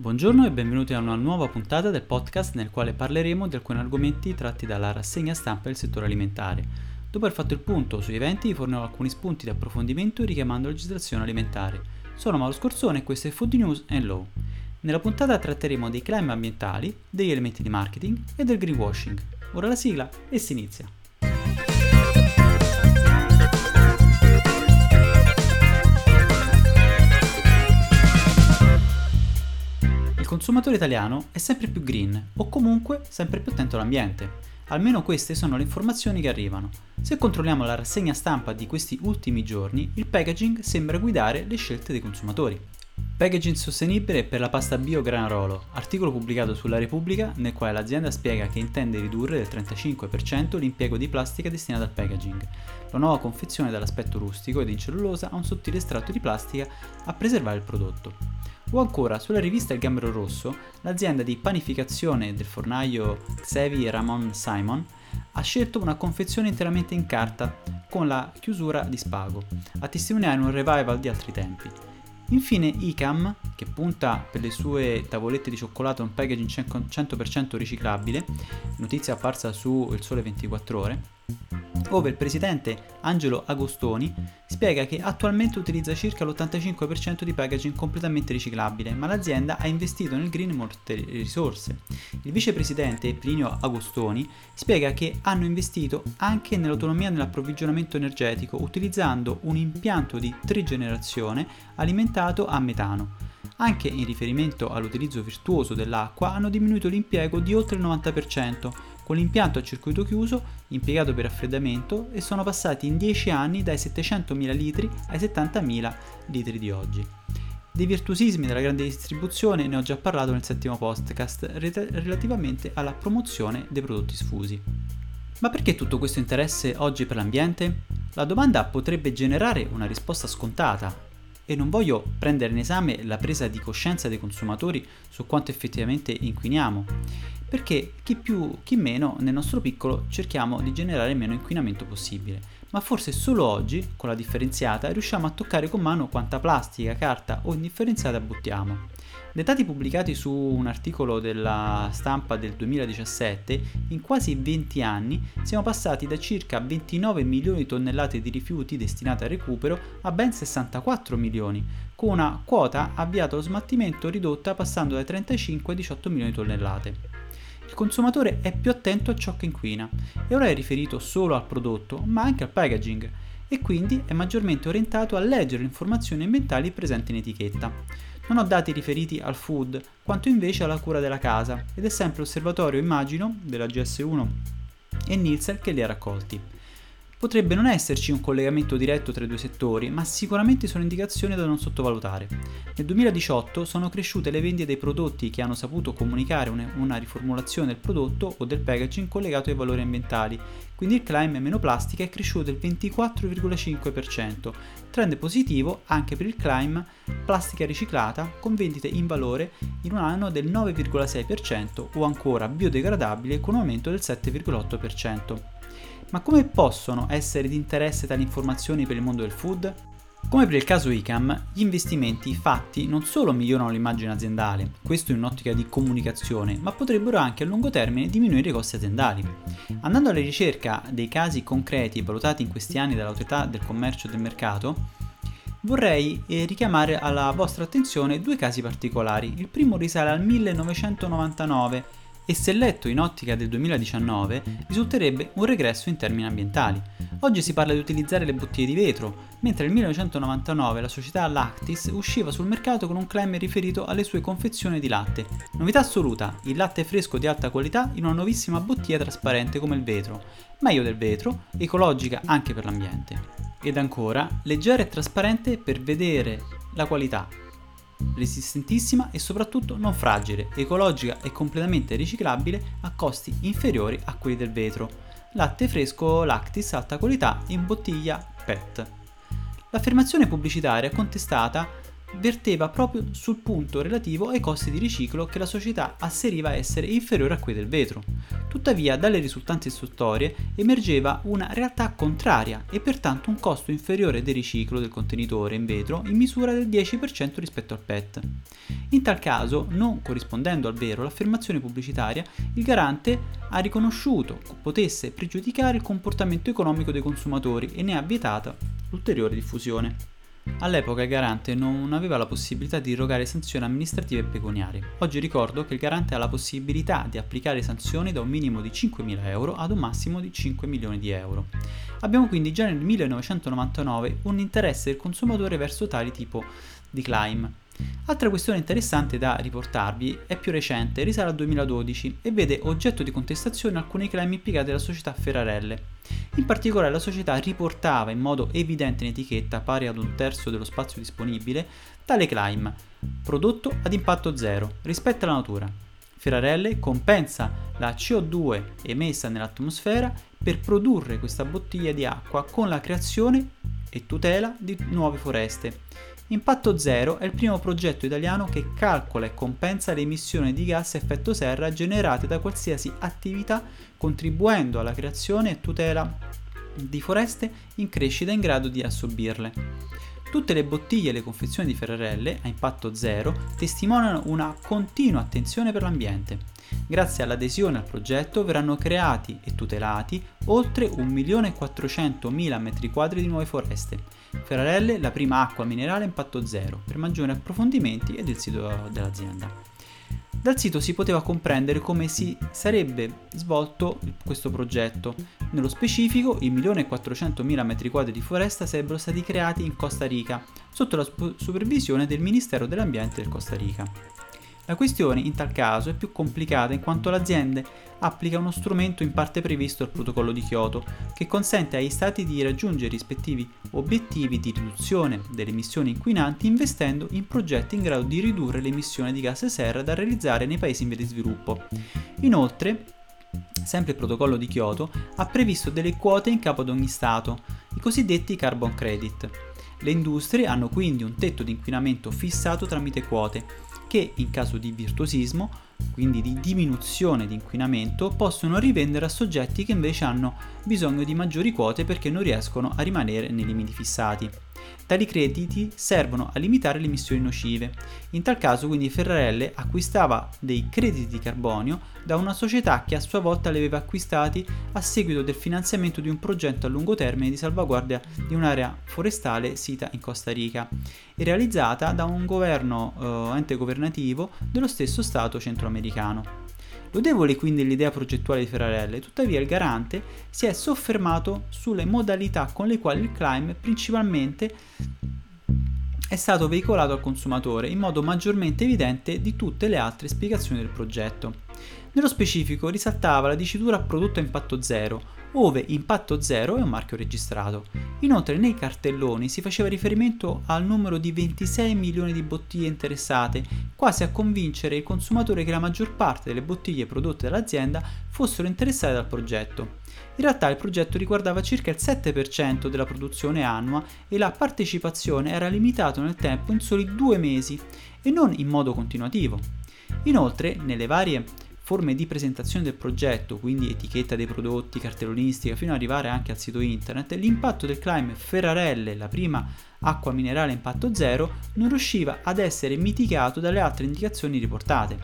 Buongiorno e benvenuti a una nuova puntata del podcast nel quale parleremo di alcuni argomenti tratti dalla rassegna stampa del settore alimentare. Dopo aver fatto il punto sugli eventi vi fornirò alcuni spunti di approfondimento richiamando la legislazione alimentare. Sono Mauro Scorzone e questo è Food News and Law. Nella puntata tratteremo dei claim ambientali, degli elementi di marketing e del greenwashing. Ora la sigla e si inizia. Consumatore italiano è sempre più green o comunque sempre più attento all'ambiente. Almeno queste sono le informazioni che arrivano. Se controlliamo la rassegna stampa di questi ultimi giorni, il packaging sembra guidare le scelte dei consumatori. Packaging sostenibile per la pasta bio Granarolo, articolo pubblicato sulla Repubblica nel quale l'azienda spiega che intende ridurre del 35% l'impiego di plastica destinata al packaging. La nuova confezione dall'aspetto rustico ed in cellulosa ha un sottile estratto di plastica a preservare il prodotto. O ancora, sulla rivista Il Gambero Rosso, l'azienda di panificazione del fornaio Xavi Ramon Simon ha scelto una confezione interamente in carta con la chiusura di spago, a testimoniare un revival di altri tempi. Infine ICAM, che punta per le sue tavolette di cioccolato a un packaging 100% riciclabile, notizia apparsa su Il Sole 24 Ore, ove il presidente Angelo Agostoni spiega che attualmente utilizza circa l'85% di packaging completamente riciclabile, ma l'azienda ha investito nel green molte risorse. Il vicepresidente Plinio Agostoni spiega che hanno investito anche nell'autonomia nell'approvvigionamento energetico utilizzando un impianto di trigenerazione alimentato a metano. Anche in riferimento all'utilizzo virtuoso dell'acqua hanno diminuito l'impiego di oltre il 90%, con l'impianto a circuito chiuso impiegato per raffreddamento e sono passati in 10 anni dai 700.000 litri ai 70.000 litri di oggi. Dei virtuosismi della grande distribuzione ne ho già parlato nel settimo podcast relativamente alla promozione dei prodotti sfusi. Ma perché tutto questo interesse oggi per l'ambiente? La domanda potrebbe generare una risposta scontata e non voglio prendere in esame la presa di coscienza dei consumatori su quanto effettivamente inquiniamo perché chi più chi meno nel nostro piccolo cerchiamo di generare meno inquinamento possibile, ma forse solo oggi, con la differenziata, riusciamo a toccare con mano quanta plastica, carta o indifferenziata buttiamo. Dai dati pubblicati su un articolo della stampa del 2017, in quasi 20 anni siamo passati da circa 29 milioni di tonnellate di rifiuti destinate al recupero a ben 64 milioni, con una quota avviata allo smaltimento ridotta passando dai 35 ai 18 milioni di tonnellate. Il consumatore è più attento a ciò che inquina e ora è riferito solo al prodotto, ma anche al packaging e quindi è maggiormente orientato a leggere le informazioni ambientali presenti in etichetta. Non ho dati riferiti al food, quanto invece alla cura della casa ed è sempre l'osservatorio immagino della GS1 e Nielsen che li ha raccolti. Potrebbe non esserci un collegamento diretto tra i due settori, ma sicuramente sono indicazioni da non sottovalutare. Nel 2018 sono cresciute le vendite dei prodotti che hanno saputo comunicare una riformulazione del prodotto o del packaging collegato ai valori ambientali, quindi il claim meno plastica è cresciuto del 24,5%, trend positivo anche per il claim plastica riciclata con vendite in valore in un anno del 9,6% o ancora biodegradabile con un aumento del 7,8%. Ma come possono essere di interesse tali informazioni per il mondo del food? Come per il caso ICAM, gli investimenti fatti non solo migliorano l'immagine aziendale, questo in un'ottica di comunicazione, ma potrebbero anche a lungo termine diminuire i costi aziendali. Andando alla ricerca dei casi concreti valutati in questi anni dall'autorità del commercio e del mercato, vorrei eh, richiamare alla vostra attenzione due casi particolari. Il primo risale al 1999 e se letto in ottica del 2019 risulterebbe un regresso in termini ambientali. Oggi si parla di utilizzare le bottiglie di vetro, mentre nel 1999 la società Lactis usciva sul mercato con un claim riferito alle sue confezioni di latte. Novità assoluta, il latte fresco di alta qualità in una nuovissima bottiglia trasparente come il vetro, meglio del vetro, ecologica anche per l'ambiente. Ed ancora, leggera e trasparente per vedere la qualità, resistentissima e soprattutto non fragile, ecologica e completamente riciclabile a costi inferiori a quelli del vetro. Latte fresco Lactis alta qualità in bottiglia PET. L'affermazione pubblicitaria contestata verteva proprio sul punto relativo ai costi di riciclo che la società asseriva essere inferiore a quelli del vetro. Tuttavia, dalle risultanze istruttorie emergeva una realtà contraria e pertanto un costo inferiore del riciclo del contenitore in vetro in misura del 10% rispetto al PET. In tal caso, non corrispondendo al vero l'affermazione pubblicitaria, il garante ha riconosciuto che potesse pregiudicare il comportamento economico dei consumatori e ne ha vietata l'ulteriore diffusione. All'epoca il garante non aveva la possibilità di irrogare sanzioni amministrative e pecuniarie. Oggi ricordo che il garante ha la possibilità di applicare sanzioni da un minimo di 5.000 euro ad un massimo di 5 milioni di euro. Abbiamo quindi già nel 1999 un interesse del consumatore verso tali tipo di claim. Altra questione interessante da riportarvi è più recente, risale al 2012 e vede oggetto di contestazione alcuni claim impiegati dalla società Ferrarelle. In particolare la società riportava in modo evidente in etichetta, pari ad un terzo dello spazio disponibile, tale claim, prodotto ad impatto zero, rispetto alla natura. Ferrarelle compensa la CO2 emessa nell'atmosfera per produrre questa bottiglia di acqua con la creazione e tutela di nuove foreste Impatto Zero è il primo progetto italiano che calcola e compensa le emissioni di gas a effetto serra generate da qualsiasi attività contribuendo alla creazione e tutela di foreste in crescita in grado di assorbirle. Tutte le bottiglie e le confezioni di Ferrarelle a impatto zero testimoniano una continua attenzione per l'ambiente. Grazie all'adesione al progetto verranno creati e tutelati oltre 1.400.000 m2 di nuove foreste. Ferrarelle, la prima acqua minerale a impatto zero. Per maggiori approfondimenti ed il sito dell'azienda. Dal sito si poteva comprendere come si sarebbe svolto questo progetto. Nello specifico, i 1.400.000 m2 di foresta sarebbero stati creati in Costa Rica, sotto la supervisione del Ministero dell'Ambiente del Costa Rica. La questione in tal caso è più complicata in quanto l'azienda applica uno strumento in parte previsto dal protocollo di Kyoto che consente agli stati di raggiungere i rispettivi obiettivi di riduzione delle emissioni inquinanti investendo in progetti in grado di ridurre le emissioni di gas serra da realizzare nei paesi in via di sviluppo. Inoltre, sempre il protocollo di Kyoto ha previsto delle quote in capo ad ogni stato, i cosiddetti carbon credit. Le industrie hanno quindi un tetto di inquinamento fissato tramite quote che in caso di virtuosismo, quindi di diminuzione di inquinamento, possono rivendere a soggetti che invece hanno bisogno di maggiori quote perché non riescono a rimanere nei limiti fissati. Tali crediti servono a limitare le emissioni nocive. In tal caso quindi Ferrarelle acquistava dei crediti di carbonio da una società che a sua volta li aveva acquistati a seguito del finanziamento di un progetto a lungo termine di salvaguardia di un'area forestale sita in Costa Rica e realizzata da un governo eh, ente governativo dello stesso Stato centroamericano. Lodevole quindi l'idea progettuale di Ferrarelle, tuttavia il garante si è soffermato sulle modalità con le quali il climb principalmente è stato veicolato al consumatore in modo maggiormente evidente di tutte le altre spiegazioni del progetto. Nello specifico risaltava la dicitura prodotto a impatto zero, ove impatto zero è un marchio registrato. Inoltre nei cartelloni si faceva riferimento al numero di 26 milioni di bottiglie interessate, quasi a convincere il consumatore che la maggior parte delle bottiglie prodotte dall'azienda fossero interessate dal progetto. In realtà il progetto riguardava circa il 7% della produzione annua e la partecipazione era limitata nel tempo in soli due mesi e non in modo continuativo. Inoltre, nelle varie forme di presentazione del progetto, quindi etichetta dei prodotti, cartellonistica, fino ad arrivare anche al sito internet, l'impatto del climb Ferrarelle, la prima acqua minerale a impatto zero, non riusciva ad essere mitigato dalle altre indicazioni riportate.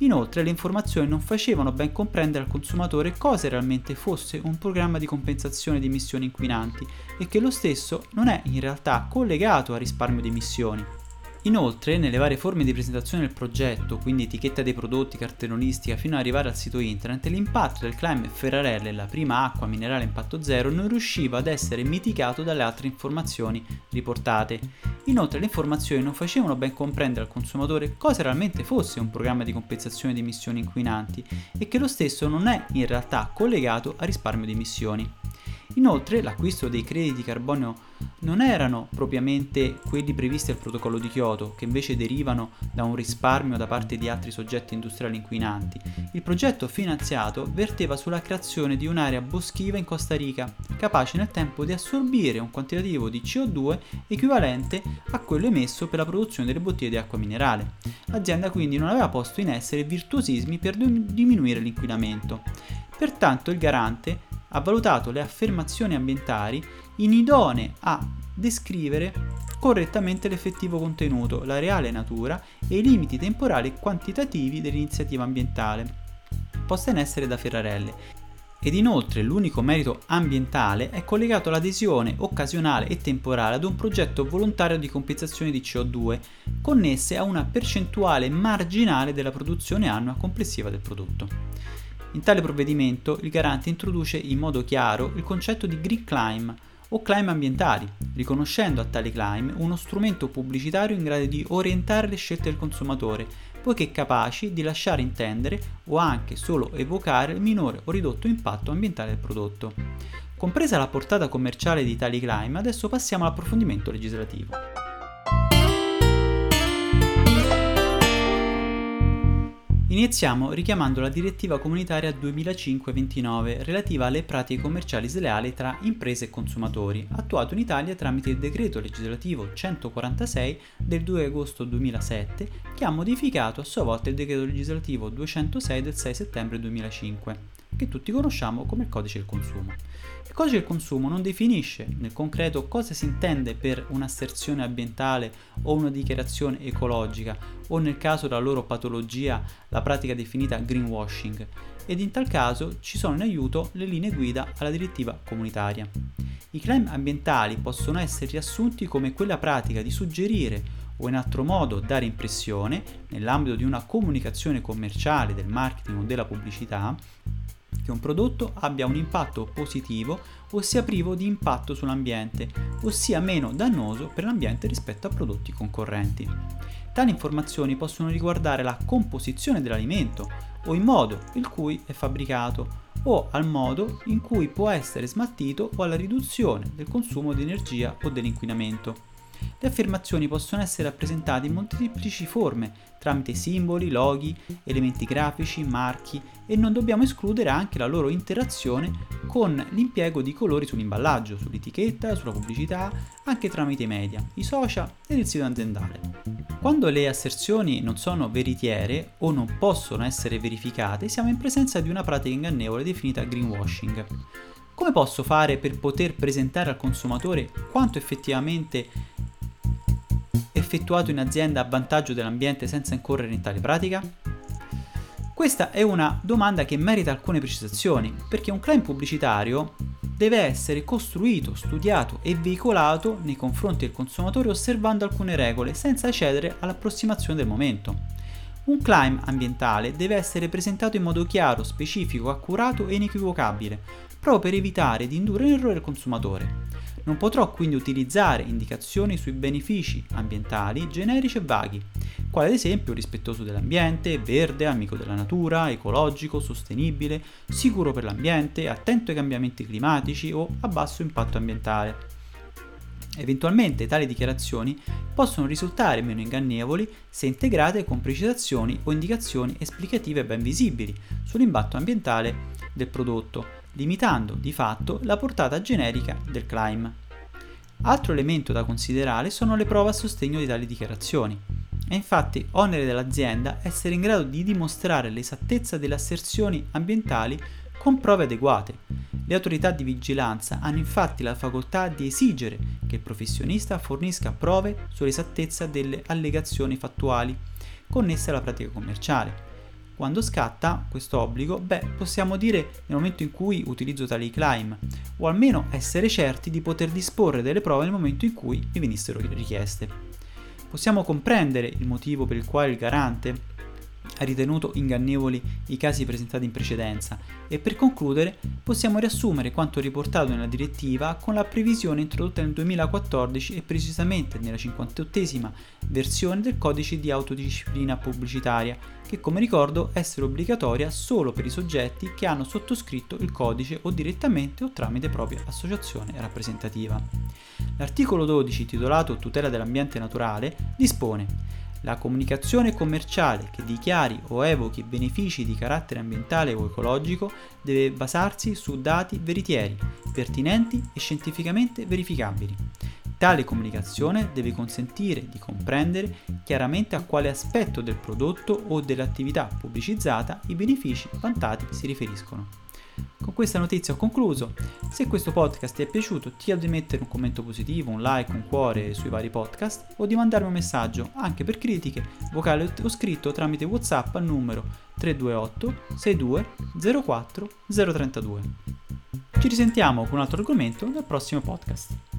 Inoltre le informazioni non facevano ben comprendere al consumatore cosa realmente fosse un programma di compensazione di emissioni inquinanti e che lo stesso non è in realtà collegato al risparmio di emissioni. Inoltre, nelle varie forme di presentazione del progetto, quindi etichetta dei prodotti, cartellonistica, fino ad arrivare al sito internet, l'impatto del climb Ferrarelle, la prima acqua minerale impatto zero, non riusciva ad essere mitigato dalle altre informazioni riportate. Inoltre, le informazioni non facevano ben comprendere al consumatore cosa realmente fosse un programma di compensazione di emissioni inquinanti e che lo stesso non è in realtà collegato a risparmio di emissioni. Inoltre l'acquisto dei crediti di carbonio non erano propriamente quelli previsti al protocollo di Kyoto, che invece derivano da un risparmio da parte di altri soggetti industriali inquinanti. Il progetto finanziato verteva sulla creazione di un'area boschiva in Costa Rica, capace nel tempo di assorbire un quantitativo di CO2 equivalente a quello emesso per la produzione delle bottiglie di acqua minerale. l'azienda quindi non aveva posto in essere virtuosismi per diminuire l'inquinamento. Pertanto il garante ha valutato le affermazioni ambientali inidonee a descrivere correttamente l'effettivo contenuto, la reale natura e i limiti temporali e quantitativi dell'iniziativa ambientale posta in essere da Ferrarelle ed inoltre l'unico merito ambientale è collegato all'adesione occasionale e temporale ad un progetto volontario di compensazione di CO2 connesse a una percentuale marginale della produzione annua complessiva del prodotto. In tale provvedimento il garante introduce in modo chiaro il concetto di green climb o climb ambientali, riconoscendo a tale climb uno strumento pubblicitario in grado di orientare le scelte del consumatore poiché capaci di lasciare intendere o anche solo evocare il minore o ridotto impatto ambientale del prodotto. Compresa la portata commerciale di tali climb, adesso passiamo all'approfondimento legislativo. Iniziamo richiamando la direttiva comunitaria 2005-29 relativa alle pratiche commerciali sleali tra imprese e consumatori, attuato in Italia tramite il decreto legislativo 146 del 2 agosto 2007 che ha modificato a sua volta il decreto legislativo 206 del 6 settembre 2005 che tutti conosciamo come il codice del consumo. Il codice del consumo non definisce nel concreto cosa si intende per un'asserzione ambientale o una dichiarazione ecologica o nel caso della loro patologia la pratica definita greenwashing ed in tal caso ci sono in aiuto le linee guida alla direttiva comunitaria. I claim ambientali possono essere riassunti come quella pratica di suggerire o in altro modo dare impressione, nell'ambito di una comunicazione commerciale, del marketing o della pubblicità, che un prodotto abbia un impatto positivo o sia privo di impatto sull'ambiente o sia meno dannoso per l'ambiente rispetto a prodotti concorrenti. Tali informazioni possono riguardare la composizione dell'alimento o il modo in cui è fabbricato o al modo in cui può essere smaltito o alla riduzione del consumo di energia o dell'inquinamento. Le affermazioni possono essere rappresentate in molteplici forme, tramite simboli, loghi, elementi grafici, marchi e non dobbiamo escludere anche la loro interazione con l'impiego di colori sull'imballaggio, sull'etichetta, sulla pubblicità, anche tramite i media, i social ed il sito aziendale. Quando le asserzioni non sono veritiere o non possono essere verificate, siamo in presenza di una pratica ingannevole definita greenwashing. Come posso fare per poter presentare al consumatore quanto effettivamente effettuato in azienda a vantaggio dell'ambiente senza incorrere in tale pratica? Questa è una domanda che merita alcune precisazioni, perché un claim pubblicitario deve essere costruito, studiato e veicolato nei confronti del consumatore osservando alcune regole senza cedere all'approssimazione del momento. Un claim ambientale deve essere presentato in modo chiaro, specifico, accurato e inequivocabile, proprio per evitare di indurre in errore il consumatore. Non potrò quindi utilizzare indicazioni sui benefici ambientali generici e vaghi, quali ad esempio rispettoso dell'ambiente, verde, amico della natura, ecologico, sostenibile, sicuro per l'ambiente, attento ai cambiamenti climatici o a basso impatto ambientale. Eventualmente tali dichiarazioni possono risultare meno ingannevoli se integrate con precisazioni o indicazioni esplicative ben visibili sull'impatto ambientale del prodotto, limitando di fatto la portata generica del claim. Altro elemento da considerare sono le prove a sostegno di tali dichiarazioni. È infatti onere dell'azienda essere in grado di dimostrare l'esattezza delle asserzioni ambientali con prove adeguate. Le autorità di vigilanza hanno infatti la facoltà di esigere che il professionista fornisca prove sull'esattezza delle allegazioni fattuali connesse alla pratica commerciale quando scatta questo obbligo? Beh, possiamo dire nel momento in cui utilizzo tali climb, o almeno essere certi di poter disporre delle prove nel momento in cui mi venissero richieste. Possiamo comprendere il motivo per il quale il garante ha ritenuto ingannevoli i casi presentati in precedenza e per concludere possiamo riassumere quanto riportato nella direttiva con la previsione introdotta nel 2014 e precisamente nella 58esima versione del codice di autodisciplina pubblicitaria che come ricordo essere obbligatoria solo per i soggetti che hanno sottoscritto il codice o direttamente o tramite propria associazione rappresentativa. L'articolo 12 titolato Tutela dell'ambiente naturale dispone la comunicazione commerciale che dichiari o evochi benefici di carattere ambientale o ecologico deve basarsi su dati veritieri, pertinenti e scientificamente verificabili. Tale comunicazione deve consentire di comprendere chiaramente a quale aspetto del prodotto o dell'attività pubblicizzata i benefici vantati si riferiscono. Con questa notizia ho concluso. Se questo podcast ti è piaciuto, ti chiedo di mettere un commento positivo, un like, un cuore sui vari podcast o di mandarmi un messaggio, anche per critiche, vocale o scritto tramite WhatsApp al numero 328 62 04 032. Ci risentiamo con un altro argomento nel prossimo podcast.